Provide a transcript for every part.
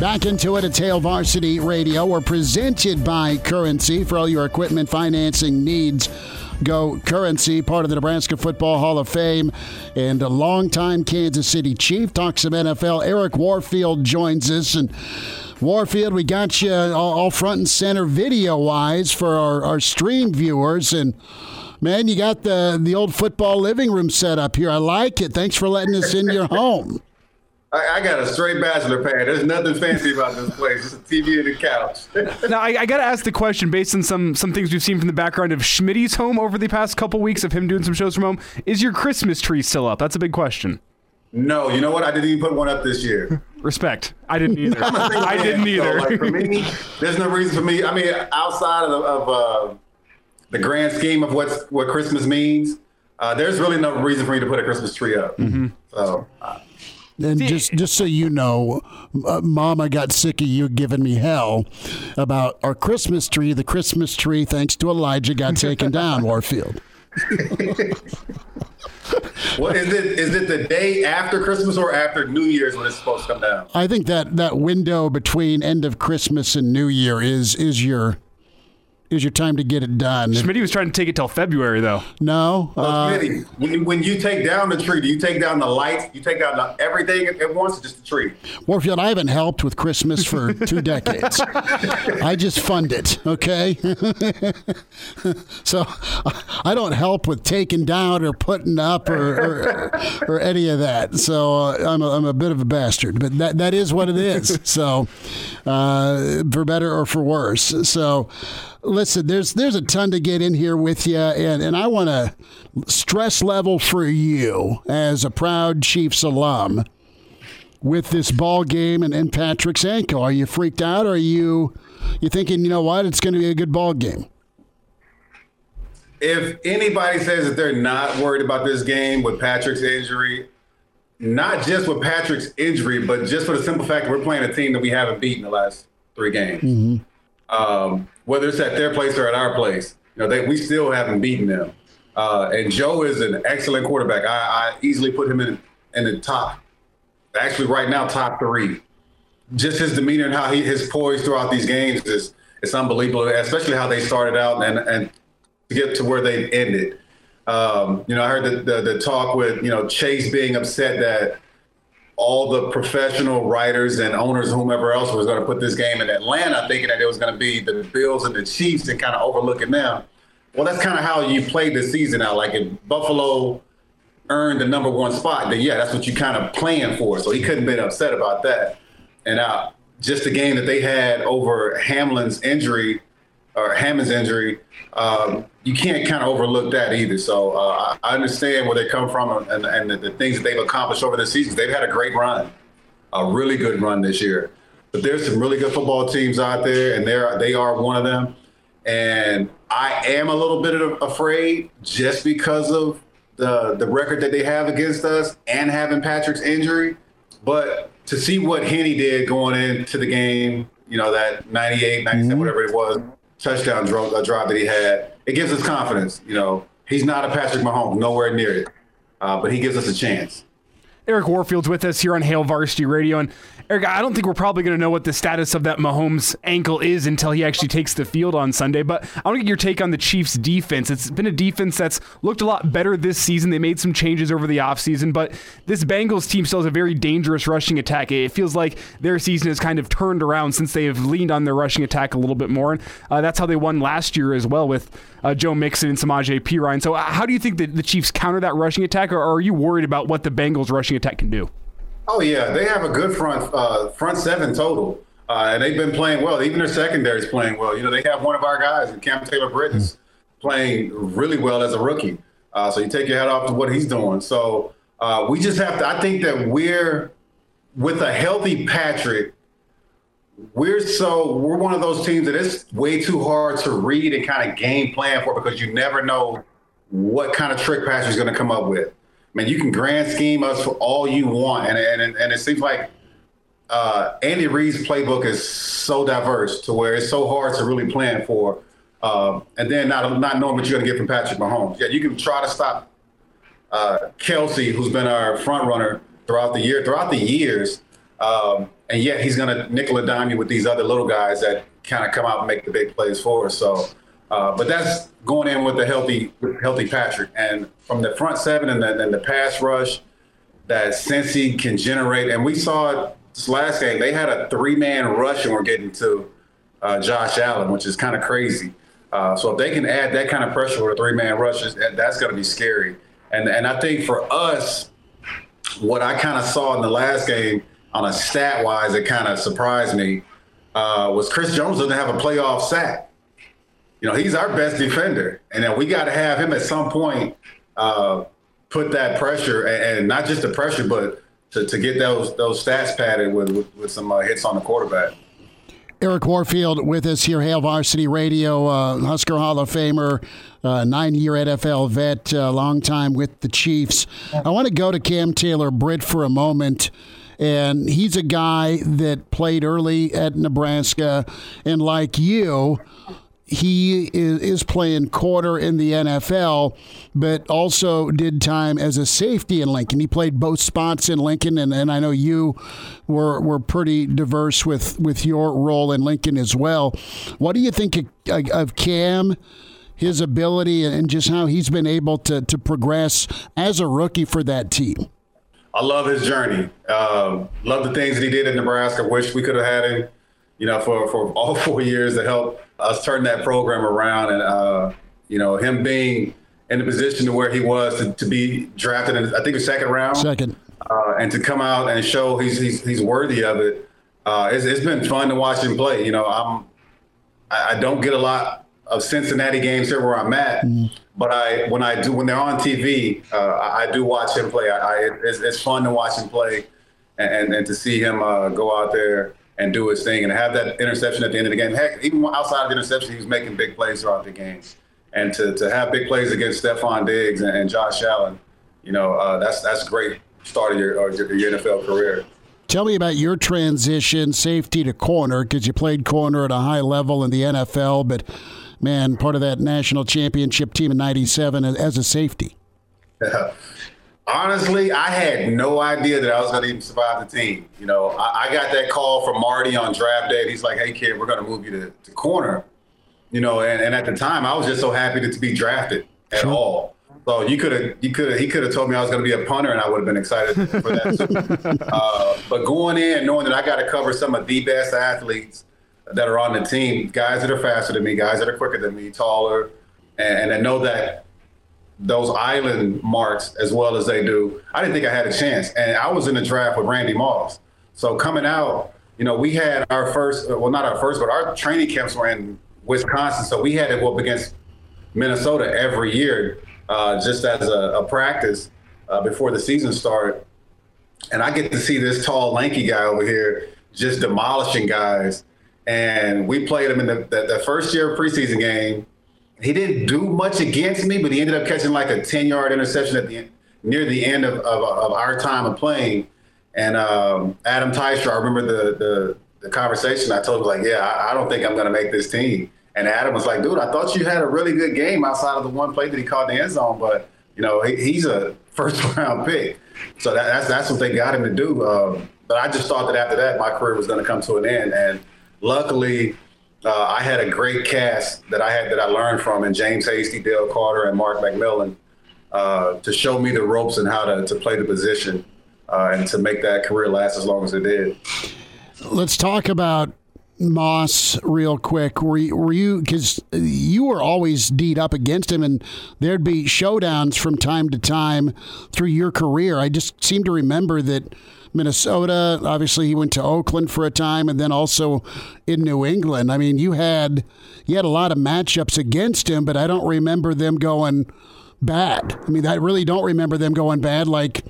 Back into it at Hail Varsity Radio. We're presented by Currency for all your equipment financing needs. Go Currency, part of the Nebraska Football Hall of Fame, and a longtime Kansas City Chief. Talks some NFL. Eric Warfield joins us. And Warfield, we got you all front and center video wise for our, our stream viewers. And man, you got the, the old football living room set up here. I like it. Thanks for letting us in your home. I, I, got a straight bachelor pad. There's nothing fancy about this place. It's a TV and a couch. now I, I got to ask the question based on some some things we've seen from the background of Schmitty's home over the past couple weeks of him doing some shows from home. Is your Christmas tree still up? That's a big question. No, you know what? I didn't even put one up this year. Respect. I didn't either. I didn't either. So, like, for me, there's no reason for me. I mean, outside of, of uh, the grand scheme of what's what Christmas means, uh, there's really no reason for me to put a Christmas tree up. Mm-hmm. So. Uh, and just just so you know, uh, Mama got sick of you giving me hell about our Christmas tree. The Christmas tree, thanks to Elijah, got taken down. Warfield. what is it? Is it the day after Christmas or after New Year's when it's supposed to come down? I think that that window between end of Christmas and New Year is is your is your time to get it done. Schmidt was trying to take it till February, though. No. Uh, when, when you take down the tree, do you take down the lights? You take down the, everything at once, or just the tree? Warfield, I haven't helped with Christmas for two decades. I just fund it, okay? so I don't help with taking down or putting up or, or, or any of that. So uh, I'm, a, I'm a bit of a bastard, but that, that is what it is. So uh, for better or for worse. So listen, there's there's a ton to get in here with you, and, and I want to stress level for you as a proud Chiefs alum with this ball game and, and Patrick's ankle. Are you freaked out? Or are you you thinking, you know what, it's going to be a good ball game? If anybody says that they're not worried about this game with Patrick's injury, not just with Patrick's injury, but just for the simple fact that we're playing a team that we haven't beaten the last three games. Mm-hmm um, whether it's at their place or at our place. You know, they, we still haven't beaten them. Uh, and Joe is an excellent quarterback. I, I, easily put him in in the top, actually right now top three. Just his demeanor and how he his poise throughout these games is it's unbelievable, especially how they started out and and to get to where they ended. Um, you know, I heard the, the, the talk with you know Chase being upset that all the professional writers and owners, whomever else was going to put this game in Atlanta, thinking that it was going to be the Bills and the Chiefs and kind of overlooking them. Well, that's kind of how you played the season out. Like if Buffalo earned the number one spot, then yeah, that's what you kind of planned for. So he couldn't been upset about that. And uh, just the game that they had over Hamlin's injury or Hammond's injury, um, you can't kind of overlook that either. So uh, I understand where they come from and, and the, the, things that they've accomplished over the seasons. They've had a great run, a really good run this year. But there's some really good football teams out there, and they're they are one of them. And I am a little bit afraid just because of the the record that they have against us and having Patrick's injury. But to see what Henne did going into the game, you know, that 98, 97, mm-hmm. whatever it was, touchdown drive, uh, drive that he had, it gives us confidence. You know, he's not a Patrick Mahomes, nowhere near it, uh, but he gives us a chance. Eric Warfield's with us here on Hail Varsity Radio. And Eric, I don't think we're probably going to know what the status of that Mahomes ankle is until he actually takes the field on Sunday. But I want to get your take on the Chiefs' defense. It's been a defense that's looked a lot better this season. They made some changes over the offseason, but this Bengals team still has a very dangerous rushing attack. It feels like their season has kind of turned around since they have leaned on their rushing attack a little bit more. And uh, that's how they won last year as well with uh, Joe Mixon and Samaje Perine. So, uh, how do you think that the Chiefs counter that rushing attack, or are you worried about what the Bengals' rushing attack can do? Oh yeah, they have a good front uh, front seven total, uh, and they've been playing well. Even their secondary is playing well. You know, they have one of our guys, Cam Taylor Britt, is playing really well as a rookie. Uh, so you take your hat off to what he's doing. So uh, we just have to. I think that we're with a healthy Patrick. We're so we're one of those teams that it's way too hard to read and kind of game plan for because you never know what kind of trick Patrick's going to come up with. I mean, you can grand scheme us for all you want, and and and it seems like uh, Andy Reid's playbook is so diverse to where it's so hard to really plan for, uh, and then not not knowing what you're going to get from Patrick Mahomes. Yeah, you can try to stop uh, Kelce, who's been our front runner throughout the year, throughout the years, um, and yet he's going to nickel and dime you with these other little guys that kind of come out and make the big plays for us. So. Uh, but that's going in with a healthy, healthy Patrick, and from the front seven and the, the pass rush that Cincy can generate. And we saw it this last game. They had a three-man rush, and we're getting to uh, Josh Allen, which is kind of crazy. Uh, so if they can add that kind of pressure with a three-man rush, that's going to be scary. And and I think for us, what I kind of saw in the last game on a stat wise, it kind of surprised me uh, was Chris Jones doesn't have a playoff sack you know, he's our best defender, and then we got to have him at some point uh, put that pressure, and, and, not just the pressure, but to, to get those those stats padded with with, with some uh, hits on the quarterback. Eric Warfield with us here, Hail Varsity Radio, uh, Husker Hall of Famer, uh, nine-year NFL vet, uh, long time with the Chiefs. I want to go to Cam Taylor Britt for a moment and he's a guy that played early at Nebraska, and like you, he is, playing quarter in the NFL, but also did time as a safety in Lincoln. He played both spots in Lincoln, and, and I know you were were pretty diverse with, with your role in Lincoln as well. What do you think of, of Cam? His ability and just how he's been able to, to progress as a rookie for that team. I love his journey. Um, love the things that he did in Nebraska. Wish we could have had him, you know, for, for all four years to help us turn that program around and uh, you know him being in the position to where he was to, to be drafted in I think the second round. Second. Uh, and to come out and show he's he's, he's worthy of it. Uh, it's, it's been fun to watch him play. You know, I'm I, I don't get a lot of Cincinnati games here where I'm at, mm. but I when I do when they're on TV, uh, I, I, do watch him play. I, I it's, it's, fun to watch him play, and, and, and to see him uh, go out there and do his thing and have that interception at the end of the game. Heck, even outside of the interception, he was making big plays throughout the game. And to, to have big plays against Stefon Diggs and, and Josh Allen, you know, uh, that's that's great start of your, your, your NFL career. Tell me about your transition, safety to corner, because you played corner at a high level in the NFL, but man, part of that national championship team in '97 as a safety. Honestly, I had no idea that I was going to even survive the team. You know, I, I, got that call from Marty on draft day. He's like, "Hey, kid, we're going to move you to, to corner." You know, and, and, at the time, I was just so happy to, to be drafted at sure. all. So you could have, you could have, he could have told me I was going to be a punter, and I would have been excited for that. uh, but going in, knowing that I got to cover some of the best athletes that are on the team, guys that are faster than me, guys that are quicker than me, taller, and, and I know that those island marks as well as they do, I didn't think I had a chance. And I was in the draft with Randy Moss. So coming out, you know, we had our first, well, not our first, but our training camps were in Wisconsin. So we had to go up against Minnesota every year uh, just as a, a practice uh, before the season started. And I get to see this tall, lanky guy over here just demolishing guys. And we played him in the, the, the first year preseason game he didn't do much against me, but he ended up catching like a 10 yard interception at the end, near the end of, of, of our time of playing. And um, Adam Teicher, I remember the, the, the conversation. I told him like, yeah, I, I don't think I'm going to make this team. And Adam was like, dude, I thought you had a really good game outside of the one play that he caught in the end zone, but you know, he, he's a first round pick. So that, that's that's what they got him to do. Uh, but I just thought that after that, my career was going to come to an end. And luckily, uh, I had a great cast that I had that I learned from, and James Hasty, Dale Carter, and Mark McMillian uh, to show me the ropes and how to, to play the position uh, and to make that career last as long as it did. Let's talk about Moss real quick. Were you, were you because you were always deed up against him, and there'd be showdowns from time to time through your career. I just seem to remember that Minnesota. Obviously, he went to Oakland for a time, and then also in New England. I mean, you had you had a lot of matchups against him, but I don't remember them going bad. I mean, I really don't remember them going bad like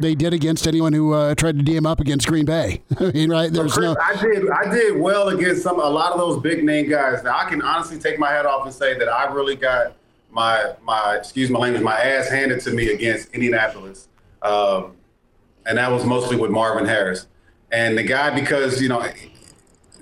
they did against anyone who uh, tried to DM up against Green Bay. I mean, right? There's Chris, no. I did. I did well against some a lot of those big name guys. Now I can honestly take my hat off and say that I really got my my excuse my language my ass handed to me against Indianapolis, um, and that was mostly with Marvin Harris. And the guy because you know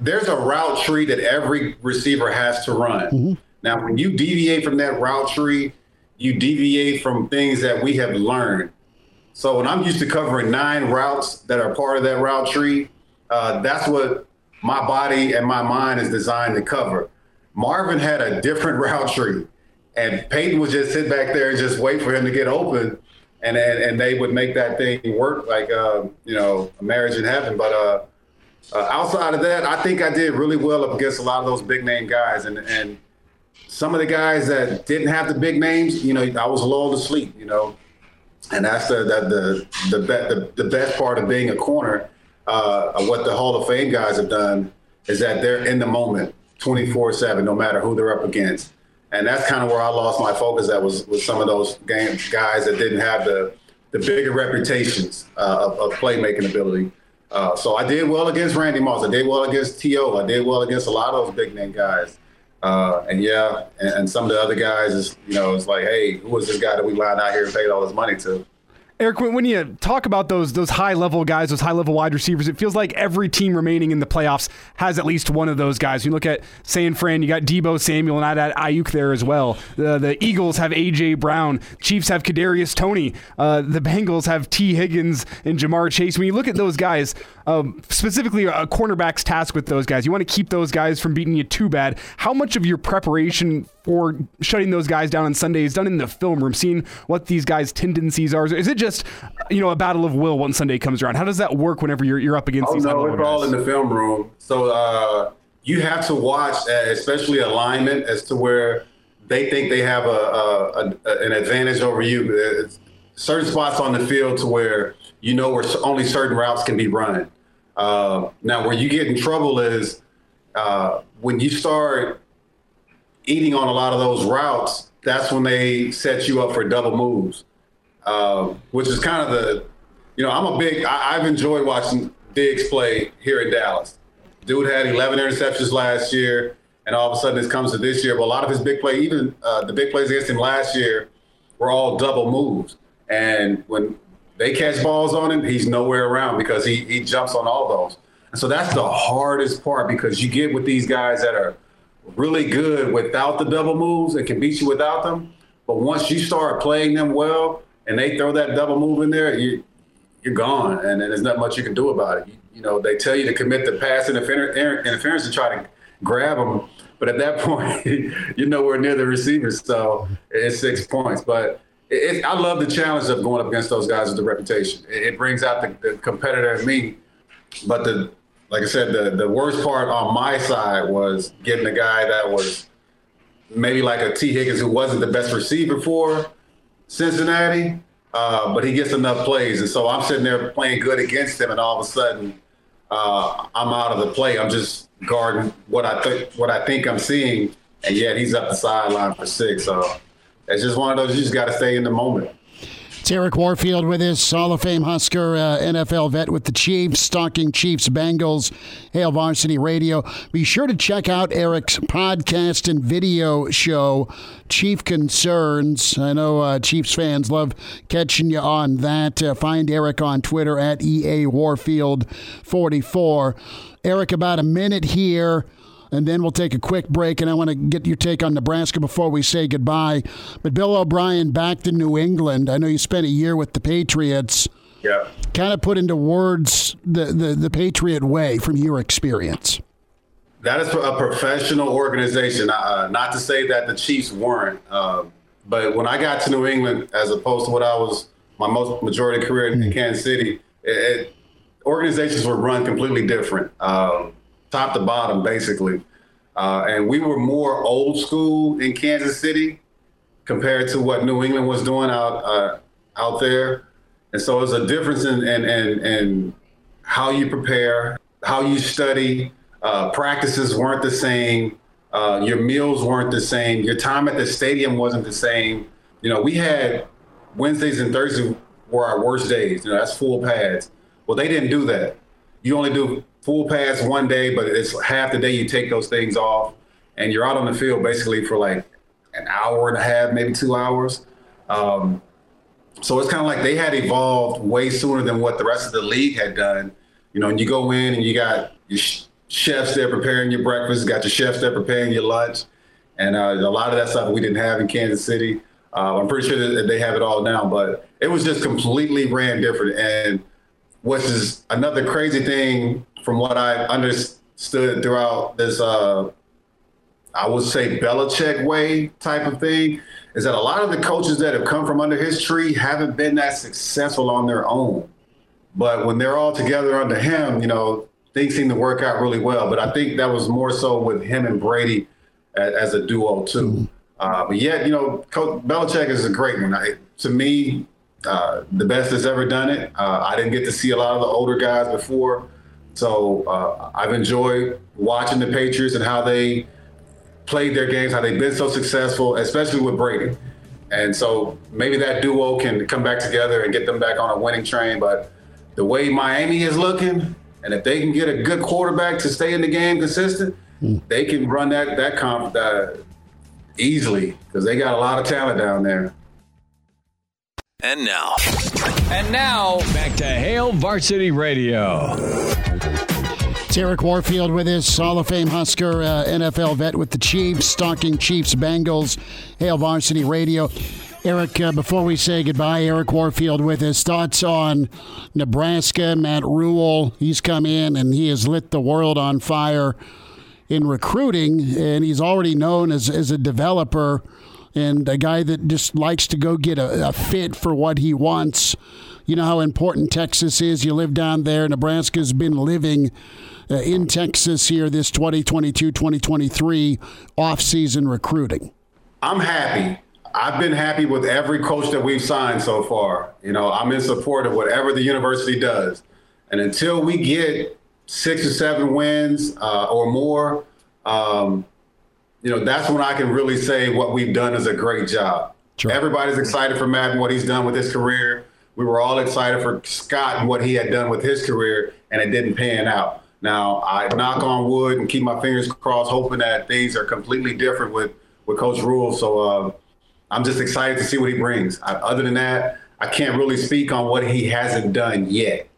there's a route tree that every receiver has to run. Mm-hmm. Now when you deviate from that route tree, you deviate from things that we have learned. So when I'm used to covering nine routes that are part of that route tree, uh, that's what my body and my mind is designed to cover. Marvin had a different route tree, and Peyton would just sit back there and just wait for him to get open, and and, and they would make that thing work like uh, you know a marriage in heaven. But uh, uh, outside of that, I think I did really well up against a lot of those big name guys, and and some of the guys that didn't have the big names, you know, I was lulled to sleep, you know. And that's the the the, the, the, the best part of being a corner uh, what the Hall of Fame guys have done is that they're in the moment, 24 seven, no matter who they're up against, and that's kind of where I lost my focus. That was with some of those game guys that didn't have the the bigger reputations uh, of, of, playmaking ability. Uh, so I did well against Randy Moss. I did well against T.O. I did well against a lot of those big name guys. Uh, and yeah, and, and, some of the other guys is, you know, it's like, hey, who is this guy that we lined out here and paid all this money to? Eric, when you talk about those those high level guys, those high level wide receivers, it feels like every team remaining in the playoffs has at least one of those guys. You look at San Fran, you got Deebo Samuel, and I add Aiyuk there as well. The the Eagles have AJ Brown, Chiefs have Kadarius Toney, uh, the Bengals have Tee Higgins and Ja'Marr Chase. When you look at those guys, um, specifically a cornerback's task with those guys, you want to keep those guys from beating you too bad. How much of your preparation for shutting those guys down on Sundays done in the film room, seeing what these guys' tendencies are? Is it just you know a battle of will when Sunday comes around? How does that work whenever you're you're up against oh, these? No, it's all in the film room. So uh, you have to watch, uh, especially alignment, as to where they think they have a, a, a an advantage over you. It's certain spots on the field to where you know where only certain routes can be run. Uh, now, where you get in trouble is uh, when you start eating on a lot of those routes. That's when they set you up for double moves, uh, which is kind of the, you know, I'm a big. I, have enjoyed watching Diggs play here in Dallas. Dude had 11 interceptions last year, and all of a sudden it comes to this year. But a lot of his big play, even uh, the big plays against him last year, were all double moves. And when they catch balls on him, he's nowhere around because he, he jumps on all those. And so that's the hardest part because you get with these guys that are really good without the double moves and can beat you without them. But once you start playing them well and they throw that double move in there, you, you're gone. And, there's not much you can do about it. You, you know, they tell you to commit the pass interference, interference and try to grab them. But at that point, you're nowhere near the receivers. So it's six points. But it, I love the challenge of going up against those guys with the reputation. It, it brings out the, the, competitor in me. But the like I said, the the worst part on my side was getting a guy that was maybe like a Tee Higgins who wasn't the best receiver for Cincinnati, uh, but he gets enough plays, and so I'm sitting there playing good against him, and all of a sudden uh, I'm out of the play. I'm just guarding what I think what I think I'm seeing, and yet he's up the sideline for six. So it's just one of those you just got to stay in the moment. Eric Warfield with his Hall of Fame Husker, uh, NFL vet with the Chiefs, talking Chiefs Bengals, Hail Varsity Radio. Be sure to check out Eric's podcast and video show, Chief Concerns. I know uh, Chiefs fans love catching you on that. Uh, find Eric on Twitter at EA Warfield 44. Eric, about a minute here and then we'll take a quick break. And I want to get your take on Nebraska before we say goodbye. But Bill O'Brien back to New England. I know you spent a year with the Patriots. Yeah. Kind of put into words the, the, the Patriot way from your experience. That is a professional organization. Uh, not to say that the Chiefs weren't, uh, but when I got to New England, as opposed to what I was my most majority career in, in Kansas City, it, it, organizations were run completely different, uh, top to bottom, basically. Uh, and we were more old school in Kansas City compared to what New England was doing out uh, out there. And so there's a difference in, in, in, in how you prepare, how you study. Uh, practices weren't the same. Uh, your meals weren't the same. Your time at the stadium wasn't the same. You know, we had Wednesdays and Thursdays were our worst days. You know, that's full pads. Well, they didn't do that. You only do full pads one day, but it's half the day you take those things off, and you're out on the field basically for like an hour and a half, maybe two hours. Um, so it's kind of like they had evolved way sooner than what the rest of the league had done. You know, and you go in and you got your chefs there preparing your breakfast, got your chefs there preparing your lunch, and uh, a lot of that stuff we didn't have in Kansas City. Uh, I'm pretty sure that they have it all now, but it was just completely ran different. And which is another crazy thing from what I understood throughout this, uh, I would say Belichick way type of thing, is that a lot of the coaches that have come from under his tree haven't been that successful on their own. But when they're all together under him, you know, things seem to work out really well. But I think that was more so with him and Brady as, as a duo too. Mm-hmm. Uh, but yet, you know, Coach Belichick is a great one. I, to me, uh, the best that's ever done it. Uh, I didn't get to see a lot of the older guys before, so uh, I've enjoyed watching the Patriots and how they played their games, how they've been so successful, especially with Brady. And so maybe that duo can come back together and get them back on a winning train. But the way Miami is looking, and if they can get a good quarterback to stay in the game consistent, mm. they can run that that comp uh, easily because they got a lot of talent down there. And now, and now back to Hail Varsity Radio. It's Eric Warfield with his Hall of Fame Husker uh, NFL vet with the Chiefs, stalking Chiefs Bengals, Hail Varsity Radio. Eric, uh, before we say goodbye, Eric Warfield with his thoughts on Nebraska. Matt Rhule, he's come in and he has lit the world on fire in recruiting, and he's already known as, as a developer and a guy that just likes to go get a, a fit for what he wants. You know how important Texas is. You live down there. Nebraska's been living uh, in Texas here this 2022 2023 offseason recruiting. I'm happy I've been happy with every coach that we've signed so far. You know, I'm in support of whatever the university does. And until we get six or seven wins uh, or more, um, you know, that's when I can really say what we've done is a great job. Sure. Everybody's excited for Matt and what he's done with his career. We were all excited for Scott and what he had done with his career, and it didn't pan out. Now, I knock on wood and keep my fingers crossed, hoping that things are completely different with, with Coach Rhule. So, uh, I'm just excited to see what he brings. I, other than that, I can't really speak on what he hasn't done yet.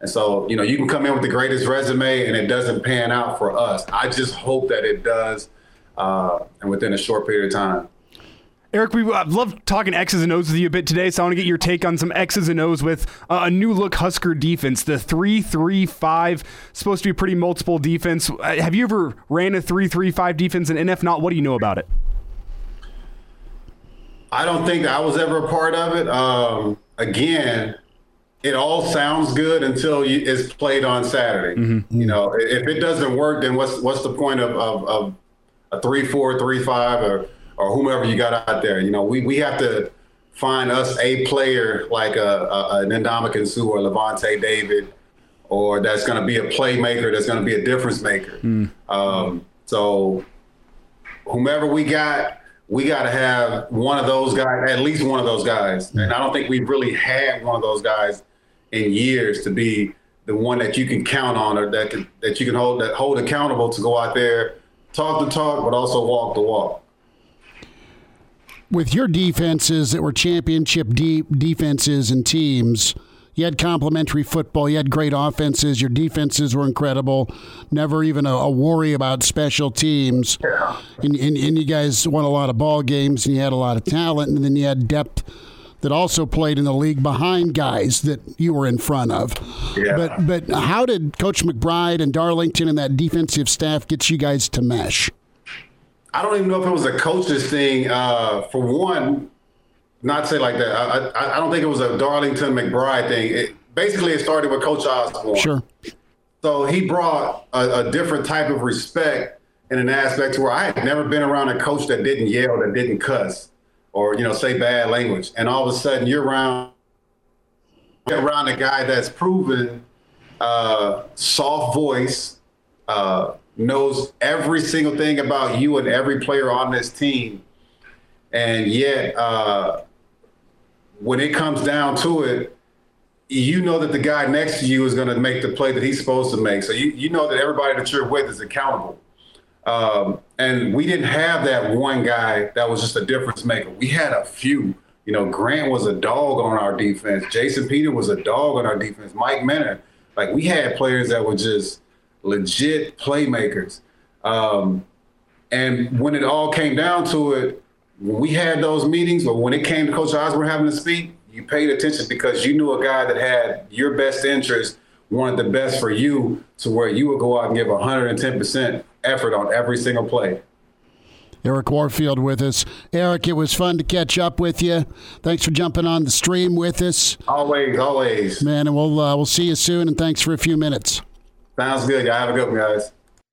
And so, you know, you can come in with the greatest resume and it doesn't pan out for us. I just hope that it does, uh, and within a short period of time. Eric, we I've loved talking X's and O's with you a bit today, so I want to get your take on some X's and O's with uh, a new look Husker defense, the three-three-five. Supposed to be pretty multiple defense. Uh, have you ever ran a three-three-five defense? And if not, what do you know about it? I don't think I was ever a part of it. Um, again, it all sounds good until you, it's played on Saturday. Mm-hmm. You know, if it doesn't work, then what's what's the point of, of, of a three four, three five, or or whomever you got out there? You know, we we have to find us a player like a, a an Ndamukong Suh or Lavonte David, or that's going to be a playmaker, that's going to be a difference maker. Mm. Um, so whomever we got we got to have one of those guys, at least one of those guys. And I don't think we've really had one of those guys in years to be the one that you can count on or that can, that you can hold that hold accountable to go out there, talk the talk, but also walk the walk. With your defenses that were championship deep defenses and teams, You had complementary football. You had great offenses. Your defenses were incredible. Never even a, a worry about special teams. Yeah. And, and, and you guys won a lot of ball games, and you had a lot of talent, and then you had depth that also played in the league behind guys that you were in front of. Yeah. But but how did Coach McBride and Darlington and that defensive staff get you guys to mesh? I don't even know if it was a coach's thing. Uh, for one, not say like that. I, I, I don't think it was a Darlington McBride thing. It, basically, it started with Coach Osborne. Sure. So he brought a, a different type of respect in an aspect to where I had never been around a coach that didn't yell, that didn't cuss, or you know say bad language. And all of a sudden, you're around you're around a guy that's proven uh, soft voice, uh, knows every single thing about you and every player on this team, and yet uh, when it comes down to it, you know that the guy next to you is going to make the play that he's supposed to make. So you, you know that everybody that you're with is accountable. Um, and we didn't have that one guy that was just a difference maker. We had a few. You know, Grant was a dog on our defense. Jason Peter was a dog on our defense. Mike Minter. Like we had players that were just legit playmakers. Um, and when it all came down to it, when we had those meetings, or when it came to Coach Osborne having to speak, you paid attention because you knew a guy that had your best interest, wanted the best for you, to where you would go out and give 110% effort on every single play. Eric Warfield with us. Eric, it was fun to catch up with you. Thanks for jumping on the stream with us, Always, always. man. And we'll uh, we'll see you soon. And thanks for a few minutes. Sounds good. Y'all have a good one, guys.